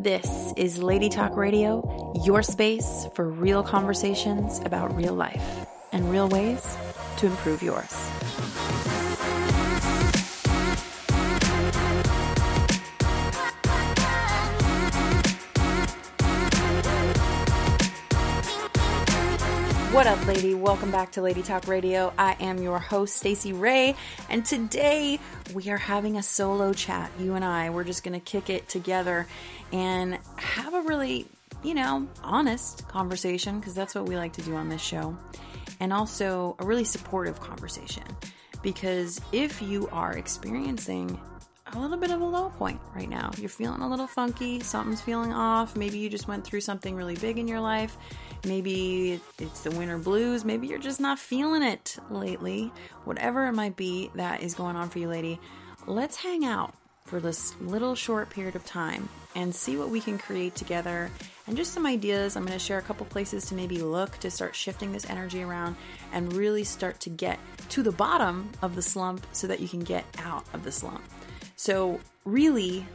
This is Lady Talk Radio, your space for real conversations about real life and real ways to improve yours. What up, lady? Welcome back to Lady Talk Radio. I am your host, Stacey Ray, and today we are having a solo chat. You and I, we're just gonna kick it together and have a really, you know, honest conversation because that's what we like to do on this show, and also a really supportive conversation. Because if you are experiencing a little bit of a low point right now. You're feeling a little funky, something's feeling off. Maybe you just went through something really big in your life. Maybe it's the winter blues. Maybe you're just not feeling it lately. Whatever it might be that is going on for you, lady, let's hang out for this little short period of time and see what we can create together and just some ideas. I'm going to share a couple places to maybe look to start shifting this energy around and really start to get to the bottom of the slump so that you can get out of the slump. So, really,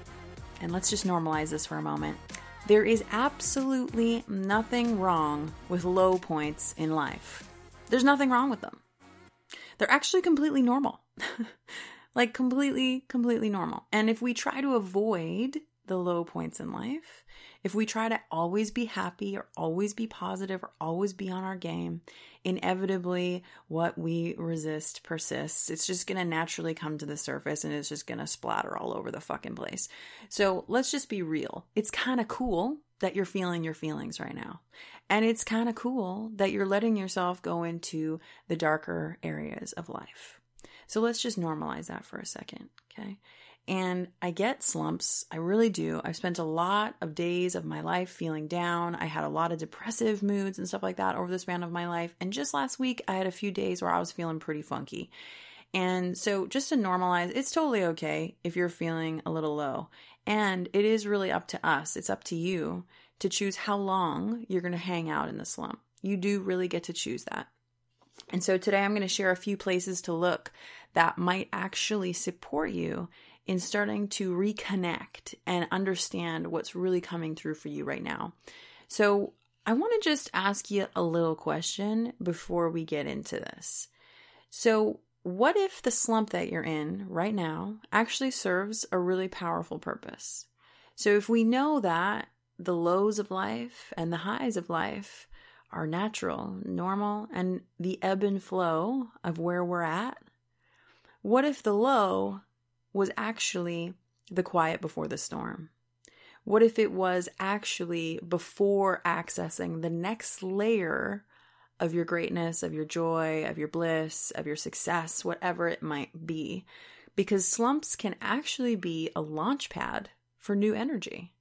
and let's just normalize this for a moment, there is absolutely nothing wrong with low points in life. There's nothing wrong with them. They're actually completely normal. like, completely, completely normal. And if we try to avoid the low points in life, if we try to always be happy or always be positive or always be on our game, inevitably what we resist persists. It's just going to naturally come to the surface and it's just going to splatter all over the fucking place. So let's just be real. It's kind of cool that you're feeling your feelings right now. And it's kind of cool that you're letting yourself go into the darker areas of life. So let's just normalize that for a second, okay? And I get slumps. I really do. I've spent a lot of days of my life feeling down. I had a lot of depressive moods and stuff like that over the span of my life. And just last week, I had a few days where I was feeling pretty funky. And so, just to normalize, it's totally okay if you're feeling a little low. And it is really up to us, it's up to you to choose how long you're going to hang out in the slump. You do really get to choose that. And so, today I'm going to share a few places to look that might actually support you in starting to reconnect and understand what's really coming through for you right now. So, I want to just ask you a little question before we get into this. So, what if the slump that you're in right now actually serves a really powerful purpose? So, if we know that the lows of life and the highs of life are natural, normal, and the ebb and flow of where we're at, what if the low was actually the quiet before the storm? What if it was actually before accessing the next layer of your greatness, of your joy, of your bliss, of your success, whatever it might be? Because slumps can actually be a launch pad for new energy.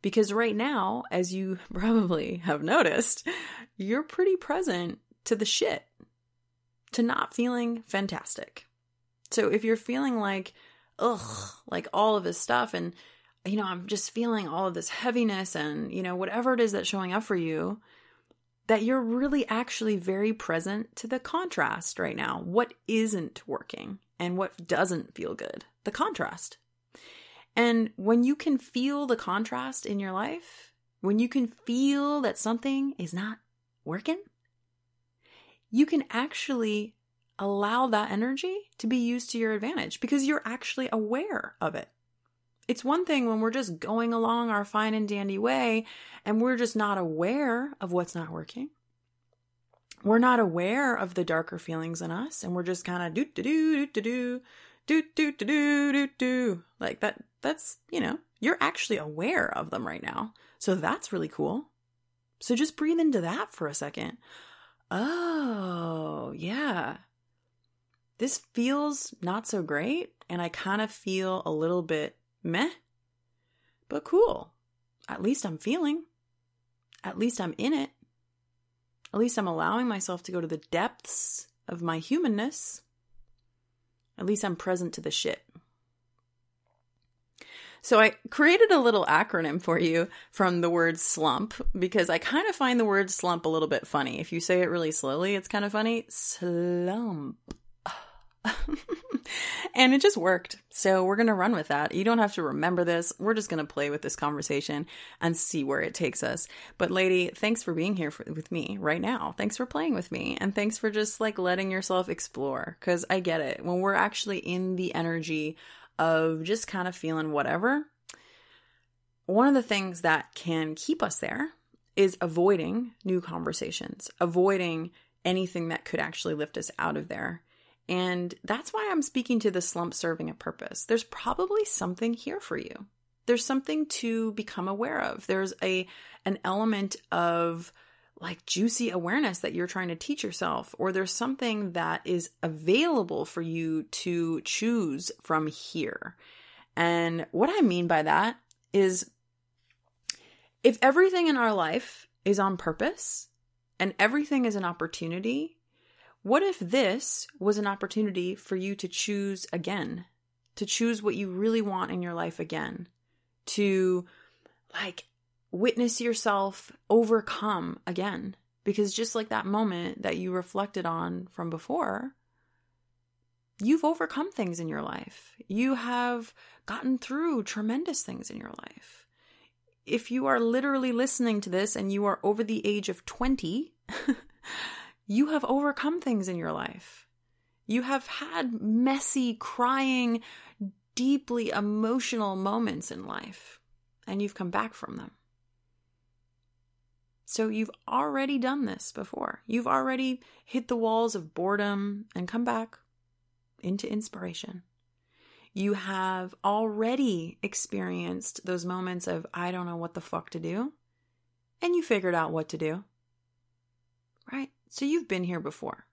Because right now, as you probably have noticed, you're pretty present to the shit, to not feeling fantastic. So if you're feeling like ugh, like all of this stuff. And, you know, I'm just feeling all of this heaviness and, you know, whatever it is that's showing up for you, that you're really actually very present to the contrast right now. What isn't working and what doesn't feel good? The contrast. And when you can feel the contrast in your life, when you can feel that something is not working, you can actually allow that energy to be used to your advantage because you're actually aware of it. It's one thing when we're just going along our fine and dandy way and we're just not aware of what's not working. We're not aware of the darker feelings in us and we're just kind of do do do do do do do do do do do like that that's, you know, you're actually aware of them right now. So that's really cool. So just breathe into that for a second. Oh, yeah this feels not so great, and I kind of feel a little bit meh, but cool. At least I'm feeling. At least I'm in it. At least I'm allowing myself to go to the depths of my humanness. At least I'm present to the shit. So I created a little acronym for you from the word slump because I kind of find the word slump a little bit funny. If you say it really slowly, it's kind of funny. Slump. and it just worked. So we're going to run with that. You don't have to remember this. We're just going to play with this conversation and see where it takes us. But lady, thanks for being here for, with me right now. Thanks for playing with me and thanks for just like letting yourself explore cuz I get it. When we're actually in the energy of just kind of feeling whatever, one of the things that can keep us there is avoiding new conversations, avoiding anything that could actually lift us out of there. And that's why I'm speaking to the slump serving a purpose. There's probably something here for you. There's something to become aware of. There's a an element of like juicy awareness that you're trying to teach yourself or there's something that is available for you to choose from here. And what I mean by that is if everything in our life is on purpose and everything is an opportunity, what if this was an opportunity for you to choose again? To choose what you really want in your life again? To like witness yourself overcome again? Because just like that moment that you reflected on from before, you've overcome things in your life. You have gotten through tremendous things in your life if you are literally listening to this and you are over the age of 20, you have overcome things in your life. You have had messy, crying, deeply emotional moments in life, and you've come back from them. So you've already done this before. You've already hit the walls of boredom and come back into inspiration you have already experienced those moments of, I don't know what the fuck to do, and you figured out what to do. Right? So you've been here before.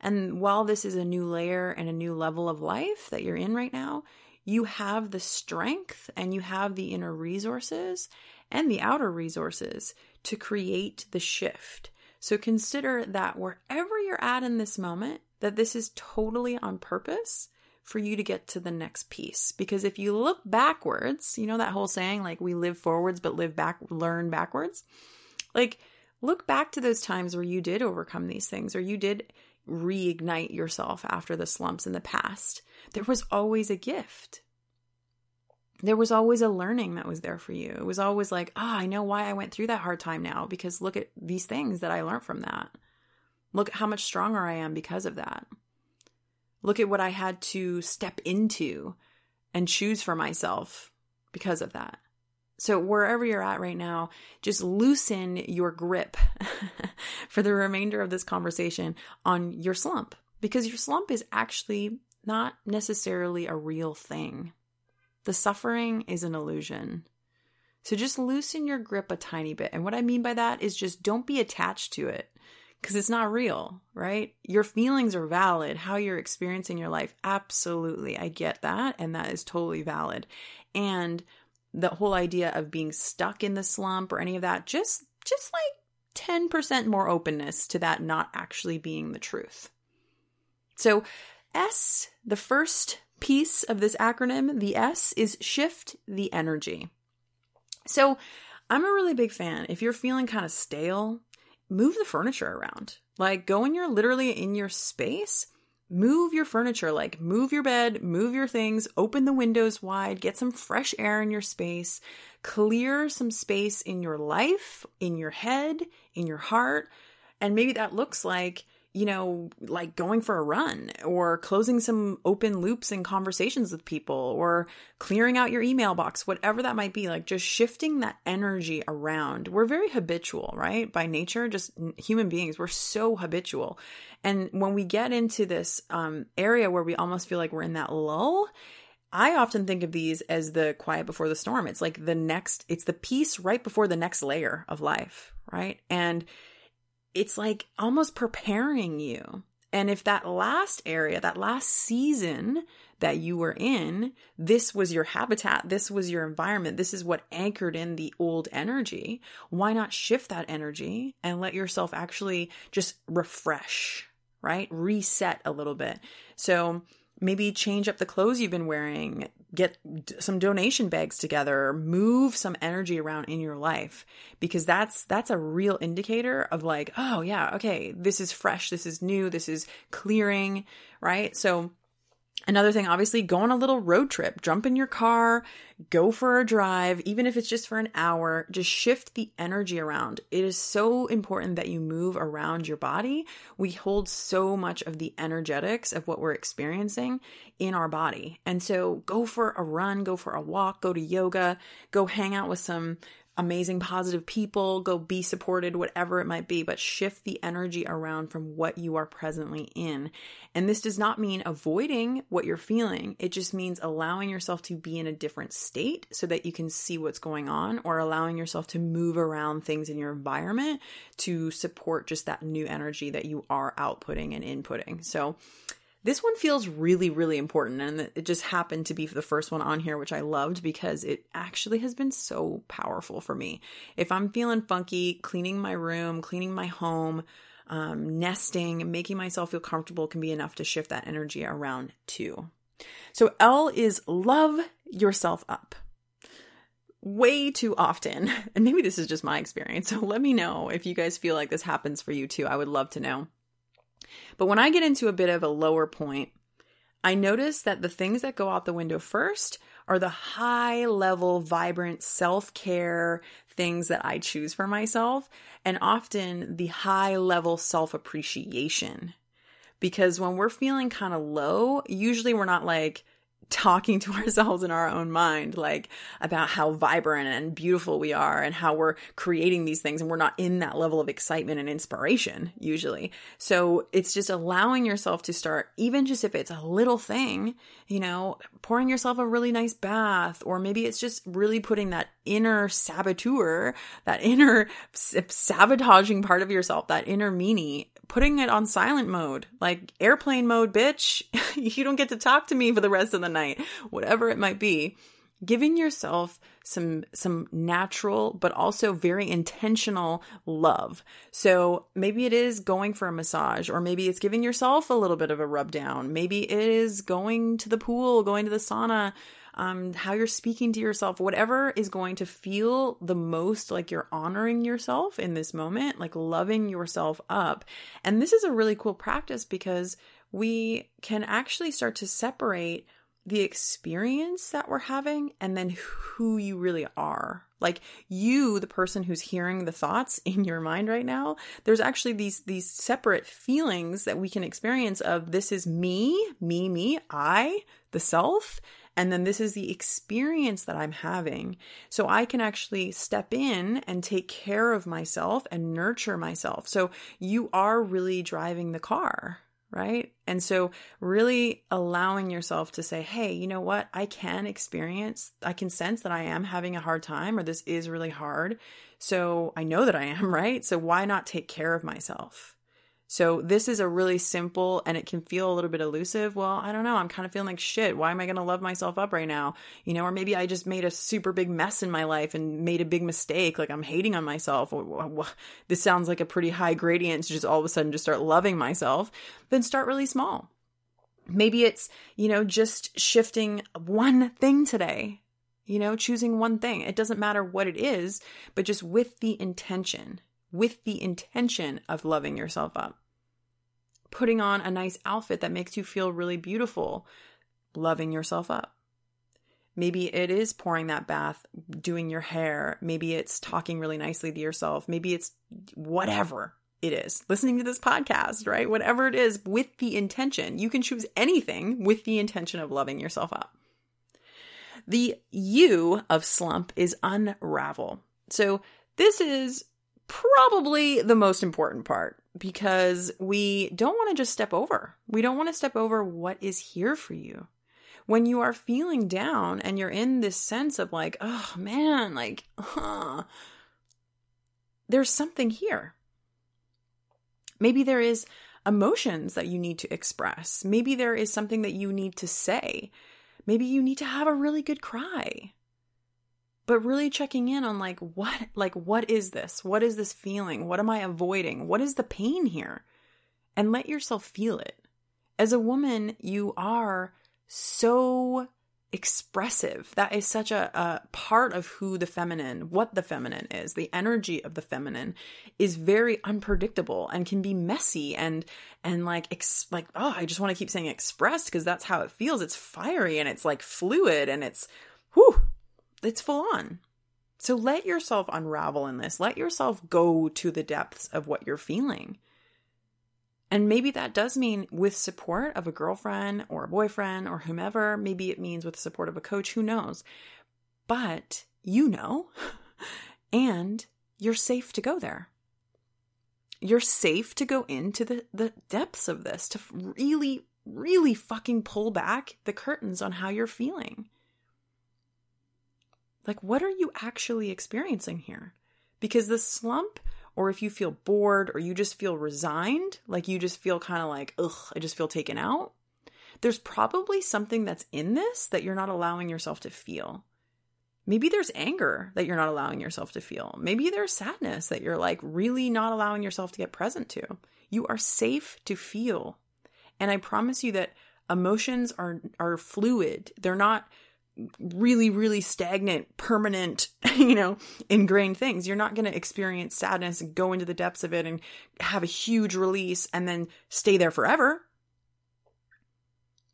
And while this is a new layer and a new level of life that you're in right now, you have the strength and you have the inner resources and the outer resources to create the shift. So consider that wherever you're at in this moment, that this is totally on purpose for you to get to the next piece. Because if you look backwards, you know that whole saying, like we live forwards but live back, learn backwards? Like, look back to those times where you did overcome these things or you did reignite yourself after the slumps in the past. There was always a gift. There was always a learning that was there for you. It was always like, ah, oh, I know why I went through that hard time now because look at these things that I learned from that. Look at how much stronger I am because of that. Look at what I had to step into and choose for myself because of that. So, wherever you're at right now, just loosen your grip for the remainder of this conversation on your slump because your slump is actually not necessarily a real thing. The suffering is an illusion. So, just loosen your grip a tiny bit. And what I mean by that is just don't be attached to it because it's not real, right? Your feelings are valid. How you're experiencing your life, absolutely. I get that. And that is totally valid. And the whole idea of being stuck in the slump or any of that, just, just like 10% more openness to that not actually being the truth. So, S, the first piece of this acronym, the S is shift the energy. So, I'm a really big fan. If you're feeling kind of stale, move the furniture around. Like go when you're literally in your space, move your furniture, like move your bed, move your things, open the windows wide, get some fresh air in your space, clear some space in your life, in your head, in your heart. And maybe that looks like you know, like going for a run or closing some open loops in conversations with people or clearing out your email box, whatever that might be, like just shifting that energy around. We're very habitual, right? By nature, just human beings, we're so habitual. And when we get into this um, area where we almost feel like we're in that lull, I often think of these as the quiet before the storm. It's like the next, it's the peace right before the next layer of life, right? And it's like almost preparing you. And if that last area, that last season that you were in, this was your habitat, this was your environment, this is what anchored in the old energy, why not shift that energy and let yourself actually just refresh, right? Reset a little bit. So maybe change up the clothes you've been wearing, get some donation bags together, move some energy around in your life because that's that's a real indicator of like, oh yeah, okay, this is fresh, this is new, this is clearing, right? So Another thing, obviously, go on a little road trip, jump in your car, go for a drive, even if it's just for an hour, just shift the energy around. It is so important that you move around your body. We hold so much of the energetics of what we're experiencing in our body. And so go for a run, go for a walk, go to yoga, go hang out with some amazing positive people, go be supported, whatever it might be, but shift the energy around from what you are presently in. And this does not mean avoiding what you're feeling. It just means allowing yourself to be in a different state so that you can see what's going on or allowing yourself to move around things in your environment to support just that new energy that you are outputting and inputting. So, this one feels really, really important, and it just happened to be the first one on here, which I loved because it actually has been so powerful for me. If I'm feeling funky, cleaning my room, cleaning my home, um, nesting, making myself feel comfortable can be enough to shift that energy around too. So, L is love yourself up. Way too often, and maybe this is just my experience, so let me know if you guys feel like this happens for you too. I would love to know. But when I get into a bit of a lower point, I notice that the things that go out the window first are the high level, vibrant self care things that I choose for myself, and often the high level self appreciation. Because when we're feeling kind of low, usually we're not like, talking to ourselves in our own mind, like about how vibrant and beautiful we are and how we're creating these things. And we're not in that level of excitement and inspiration usually. So it's just allowing yourself to start, even just if it's a little thing, you know, pouring yourself a really nice bath, or maybe it's just really putting that inner saboteur, that inner sabotaging part of yourself, that inner meanie putting it on silent mode, like airplane mode, bitch. you don't get to talk to me for the rest of the night, whatever it might be. Giving yourself some some natural but also very intentional love. So maybe it is going for a massage or maybe it's giving yourself a little bit of a rub down. Maybe it is going to the pool, going to the sauna, um, how you're speaking to yourself, whatever is going to feel the most like you're honoring yourself in this moment, like loving yourself up. And this is a really cool practice because we can actually start to separate the experience that we're having and then who you really are. Like you, the person who's hearing the thoughts in your mind right now, there's actually these these separate feelings that we can experience of this is me, me, me, I, the self, and then this is the experience that I'm having. So I can actually step in and take care of myself and nurture myself. So you are really driving the car, right? And so, really allowing yourself to say, hey, you know what? I can experience, I can sense that I am having a hard time or this is really hard. So, I know that I am, right? So, why not take care of myself? So this is a really simple and it can feel a little bit elusive. Well, I don't know. I'm kind of feeling like shit. Why am I going to love myself up right now? You know, or maybe I just made a super big mess in my life and made a big mistake. Like I'm hating on myself. This sounds like a pretty high gradient to just all of a sudden just start loving myself. Then start really small. Maybe it's, you know, just shifting one thing today. You know, choosing one thing. It doesn't matter what it is, but just with the intention with the intention of loving yourself up. Putting on a nice outfit that makes you feel really beautiful, loving yourself up. Maybe it is pouring that bath, doing your hair. Maybe it's talking really nicely to yourself. Maybe it's whatever it is, listening to this podcast, right? Whatever it is with the intention. You can choose anything with the intention of loving yourself up. The U of slump is unravel. So this is probably the most important part because we don't want to just step over. We don't want to step over what is here for you. When you are feeling down and you're in this sense of like, oh man, like, huh, there's something here. Maybe there is emotions that you need to express. Maybe there is something that you need to say. Maybe you need to have a really good cry but really checking in on like what like what is this what is this feeling what am i avoiding what is the pain here and let yourself feel it as a woman you are so expressive. That is such a, a part of who the feminine, what the feminine is. The energy of the feminine is very unpredictable and can be messy and and like ex- like oh, I just want to keep saying expressed because that's how it feels. It's fiery and it's like fluid and it's whew, it's full on. So let yourself unravel in this. Let yourself go to the depths of what you're feeling. And maybe that does mean with support of a girlfriend or a boyfriend or whomever. Maybe it means with the support of a coach, who knows? But you know, and you're safe to go there. You're safe to go into the, the depths of this, to really, really fucking pull back the curtains on how you're feeling. Like, what are you actually experiencing here? Because the slump or if you feel bored or you just feel resigned, like you just feel kind of like, ugh, I just feel taken out, there's probably something that's in this that you're not allowing yourself to feel. Maybe there's anger that you're not allowing yourself to feel. Maybe there's sadness that you're like really not allowing yourself to get present to. You are safe to feel. And I promise you that emotions are are fluid. They're not really, really stagnant, permanent, you know, ingrained things. You're not going to experience sadness and go into the depths of it and have a huge release and then stay there forever.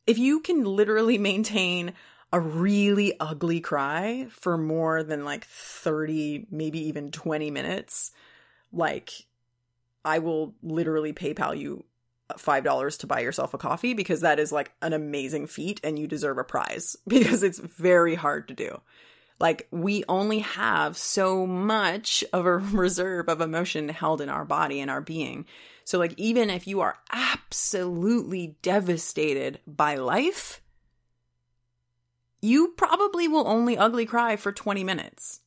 If you can literally maintain a really ugly cry for more than like 30, maybe even 20 minutes, like I will literally PayPal you five dollars to buy yourself a coffee because that is like an amazing feat and you deserve a prize because it's very hard to do. Like we only have so much of a reserve of emotion held in our body and our being. So like even if you are absolutely devastated by life, you probably will only ugly cry for 20 minutes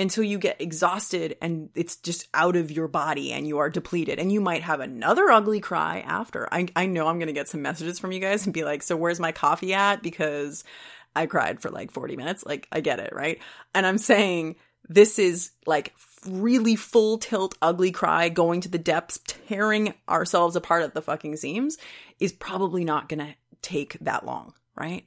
until you get exhausted and it's just out of your body and you are depleted. And you might have another ugly cry after. I, I know I'm going to get some messages from you guys and be like, so where's my coffee at? Because I cried for like 40 minutes. Like, I get it, right? And I'm saying this is like really full tilt ugly cry going to the depths, tearing ourselves apart at the fucking seams is probably not going to take that long, right?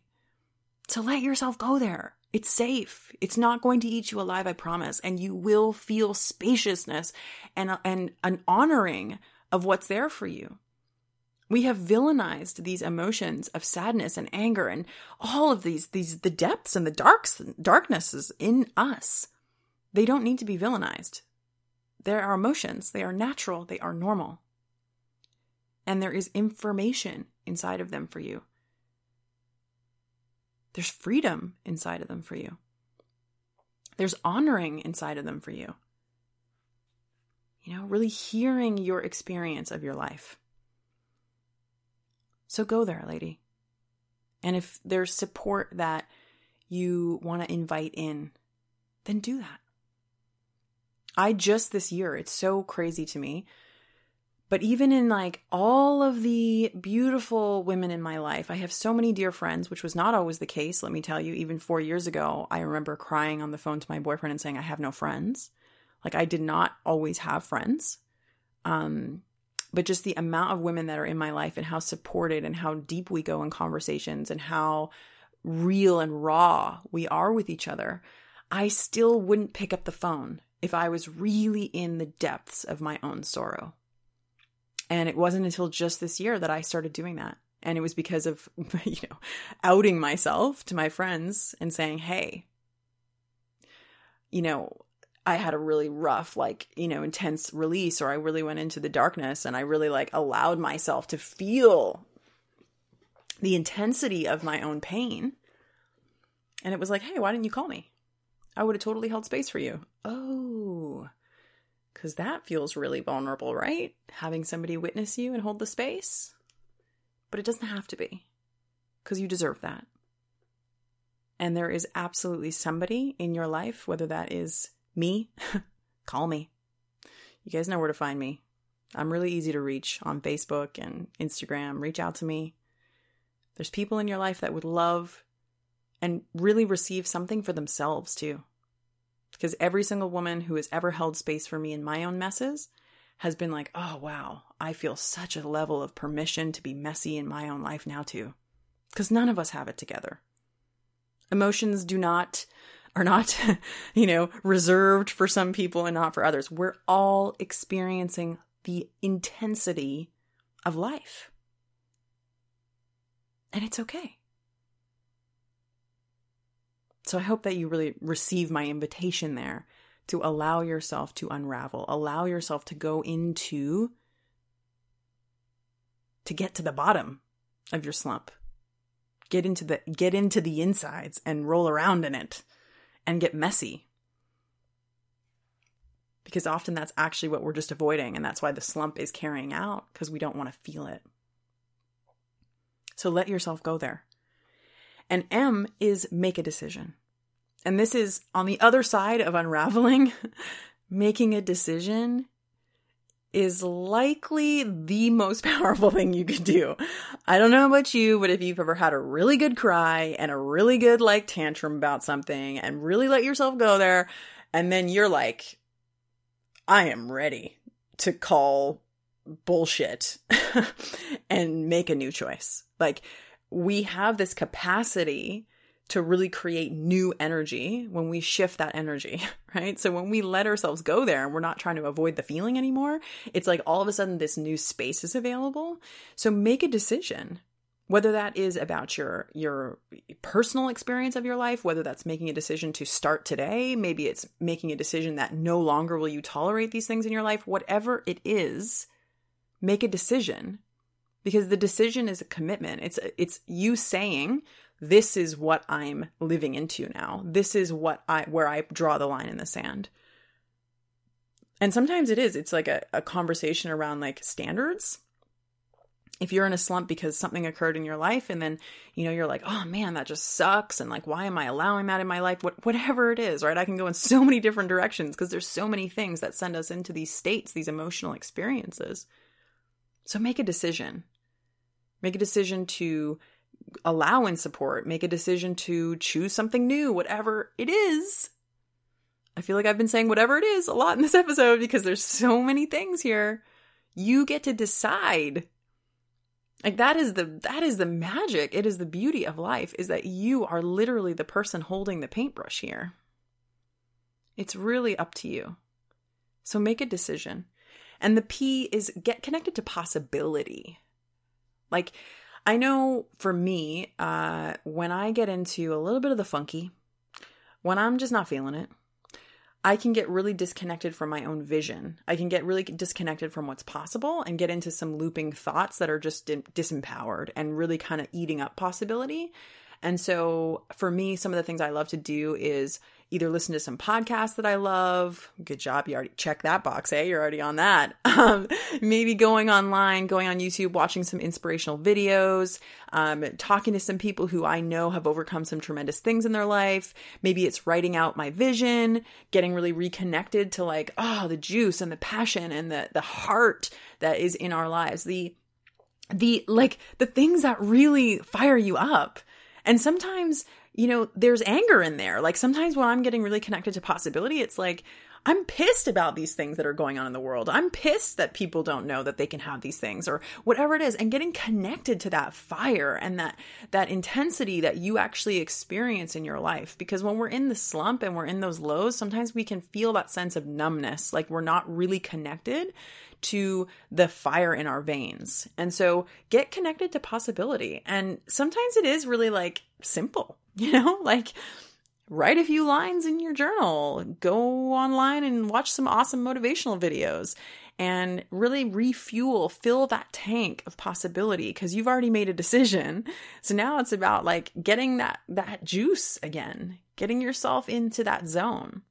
So let yourself go there. It's safe. It's not going to eat you alive, I promise. And you will feel spaciousness and, and an honoring of what's there for you. We have villainized these emotions of sadness and anger and all of these, these, the depths and the darks, darknesses in us. They don't need to be villainized. There are emotions. They are natural. They are normal. And there is information inside of them for you. There's freedom inside of them for you. There's honoring inside of them for you. You know, really hearing your experience of your life. So go there, lady. And if there's support that you want to invite in, then do that. I just this year, it's so crazy to me but even in like all of the beautiful women in my life, I have so many dear friends, which was not always the case. Let me tell you, even four years ago, I remember crying on the phone to my boyfriend and saying, I have no friends. Like I did not always have friends. Um, but just the amount of women that are in my life and how supported and how deep we go in conversations and how real and raw we are with each other, I still wouldn't pick up the phone if I was really in the depths of my own sorrow. And it wasn't until just this year that I started doing that. And it was because of, you know, outing myself to my friends and saying, hey, you know, I had a really rough, like, you know, intense release, or I really went into the darkness and I really like allowed myself to feel the intensity of my own pain. And it was like, hey, why didn't you call me? I would have totally held space for you. Oh, because that feels really vulnerable, right? Having somebody witness you and hold the space. But it doesn't have to be, because you deserve that. And there is absolutely somebody in your life, whether that is me, call me. You guys know where to find me. I'm really easy to reach on Facebook and Instagram. Reach out to me. There's people in your life that would love and really receive something for themselves too. Because every single woman who has ever held space for me in my own messes has been like, oh, wow, I feel such a level of permission to be messy in my own life now, too. Because none of us have it together. Emotions do not are not, you know, reserved for some people and not for others. We're all experiencing the intensity of life. And it's okay. So I hope that you really receive my invitation there to allow yourself to unravel, allow yourself to go into, to get to the bottom of your slump. Get into the, get into the insides and roll around in it and get messy. Because often that's actually what we're just avoiding. And that's why the slump is carrying out because we don't want to feel it. So let yourself go there. And M is make a decision. And this is on the other side of unraveling. Making a decision is likely the most powerful thing you can do. I don't know about you, but if you've ever had a really good cry and a really good like tantrum about something and really let yourself go there, and then you're like, I am ready to call bullshit and make a new choice. Like, we have this capacity to really create new energy when we shift that energy, right? So when we let ourselves go there and we're not trying to avoid the feeling anymore, it's like all of a sudden this new space is available. So make a decision. Whether that is about your your personal experience of your life, whether that's making a decision to start today, maybe it's making a decision that no longer will you tolerate these things in your life, whatever it is, make a decision because the decision is a commitment. It's it's you saying this is what I'm living into now. This is what I where I draw the line in the sand. And sometimes it is. It's like a, a conversation around like standards. If you're in a slump because something occurred in your life and then, you know, you're like, oh man, that just sucks. And like, why am I allowing that in my life? What, whatever it is, right? I can go in so many different directions because there's so many things that send us into these states, these emotional experiences. So make a decision. Make a decision to allow and support, make a decision to choose something new, whatever it is. I feel like I've been saying whatever it is a lot in this episode because there's so many things here. You get to decide. Like that is the that is the magic. It is the beauty of life is that you are literally the person holding the paintbrush here. It's really up to you. So make a decision. And the P is get connected to possibility. Like I know for me, uh, when I get into a little bit of the funky, when I'm just not feeling it, I can get really disconnected from my own vision. I can get really disconnected from what's possible and get into some looping thoughts that are just disempowered and really kind of eating up possibility. And so for me, some of the things I love to do is either listen to some podcasts that I love. Good job. You already checked that box, eh? You're already on that. Um, maybe going online, going on YouTube, watching some inspirational videos, um, talking to some people who I know have overcome some tremendous things in their life. Maybe it's writing out my vision, getting really reconnected to like, oh, the juice and the passion and the, the heart that is in our lives. The, the, like, the things that really fire you up. And sometimes you know, there's anger in there. Like sometimes when I'm getting really connected to possibility, it's like, I'm pissed about these things that are going on in the world. I'm pissed that people don't know that they can have these things or whatever it is and getting connected to that fire and that that intensity that you actually experience in your life because when we're in the slump and we're in those lows, sometimes we can feel that sense of numbness, like we're not really connected to the fire in our veins. And so get connected to possibility. And sometimes it is really like simple You know, like write a few lines in your journal, go online and watch some awesome motivational videos and really refuel, fill that tank of possibility because you've already made a decision. So now it's about like getting that that juice again, getting yourself into that zone.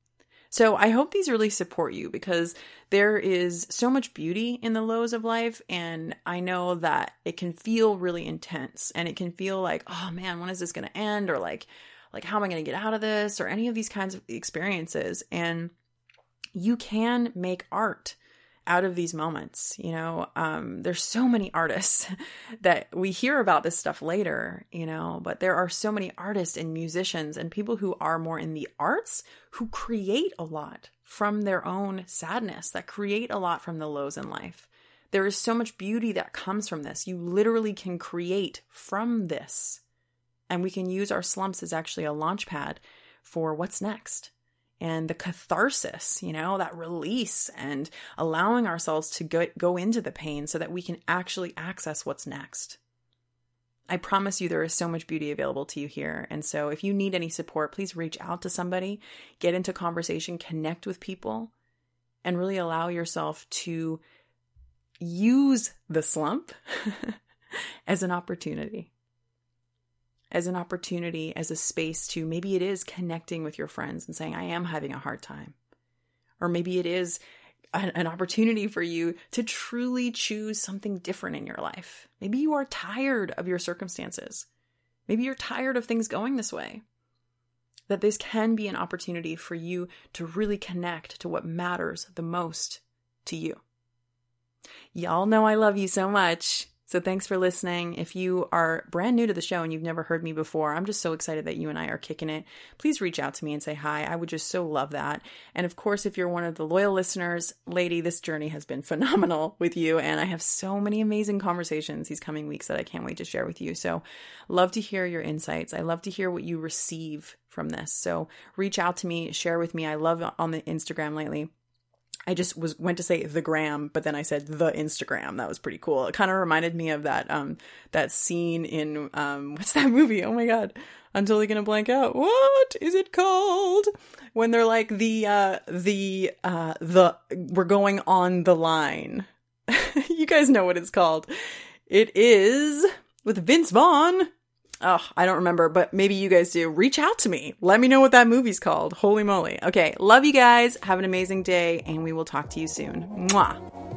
So I hope these really support you because there is so much beauty in the lows of life. And I know that it can feel really intense and it can feel like, oh man, when is this going to end? Or like, like, how am I going to get out of this? Or any of these kinds of experiences. And you can make art out of these moments. You know, um, there's so many artists that we hear about this stuff later, you know, but there are so many artists and musicians and people who are more in the arts who create a lot from their own sadness, that create a lot from the lows in life. There is so much beauty that comes from this. You literally can create from this. And we can use our slumps as actually a launch pad for what's next and the catharsis, you know, that release and allowing ourselves to go, go into the pain so that we can actually access what's next. I promise you there is so much beauty available to you here. And so if you need any support, please reach out to somebody, get into conversation, connect with people, and really allow yourself to use the slump as an opportunity. As an opportunity, as a space to maybe it is connecting with your friends and saying, I am having a hard time. Or maybe it is an, opportunity for you to truly choose something different in your life. Maybe you are tired of your circumstances. Maybe you're tired of things going this way. That this can be an opportunity for you to really connect to what matters the most to you. Y'all know I love you so much. So thanks for listening. If you are brand new to the show and you've never heard me before, I'm just so excited that you and I are kicking it. Please reach out to me and say hi. I would just so love that. And of course, if you're one of the loyal listeners, lady, this journey has been phenomenal with you. And I have so many amazing conversations these coming weeks that I can't wait to share with you. So love to hear your insights. I love to hear what you receive from this. So reach out to me, share with me. I love on the Instagram lately I just was went to say the gram, but then I said the Instagram. That was pretty cool. It kind of reminded me of that um that scene in um what's that movie? Oh my god. I'm totally gonna blank out. What is it called? When they're like the uh the uh the we're going on the line. you guys know what it's called. It is with Vince Vaughn Oh, I don't remember, but maybe you guys do. Reach out to me. Let me know what that movie's called. Holy moly. Okay. Love you guys. Have an amazing day, and we will talk to you soon. Mwah.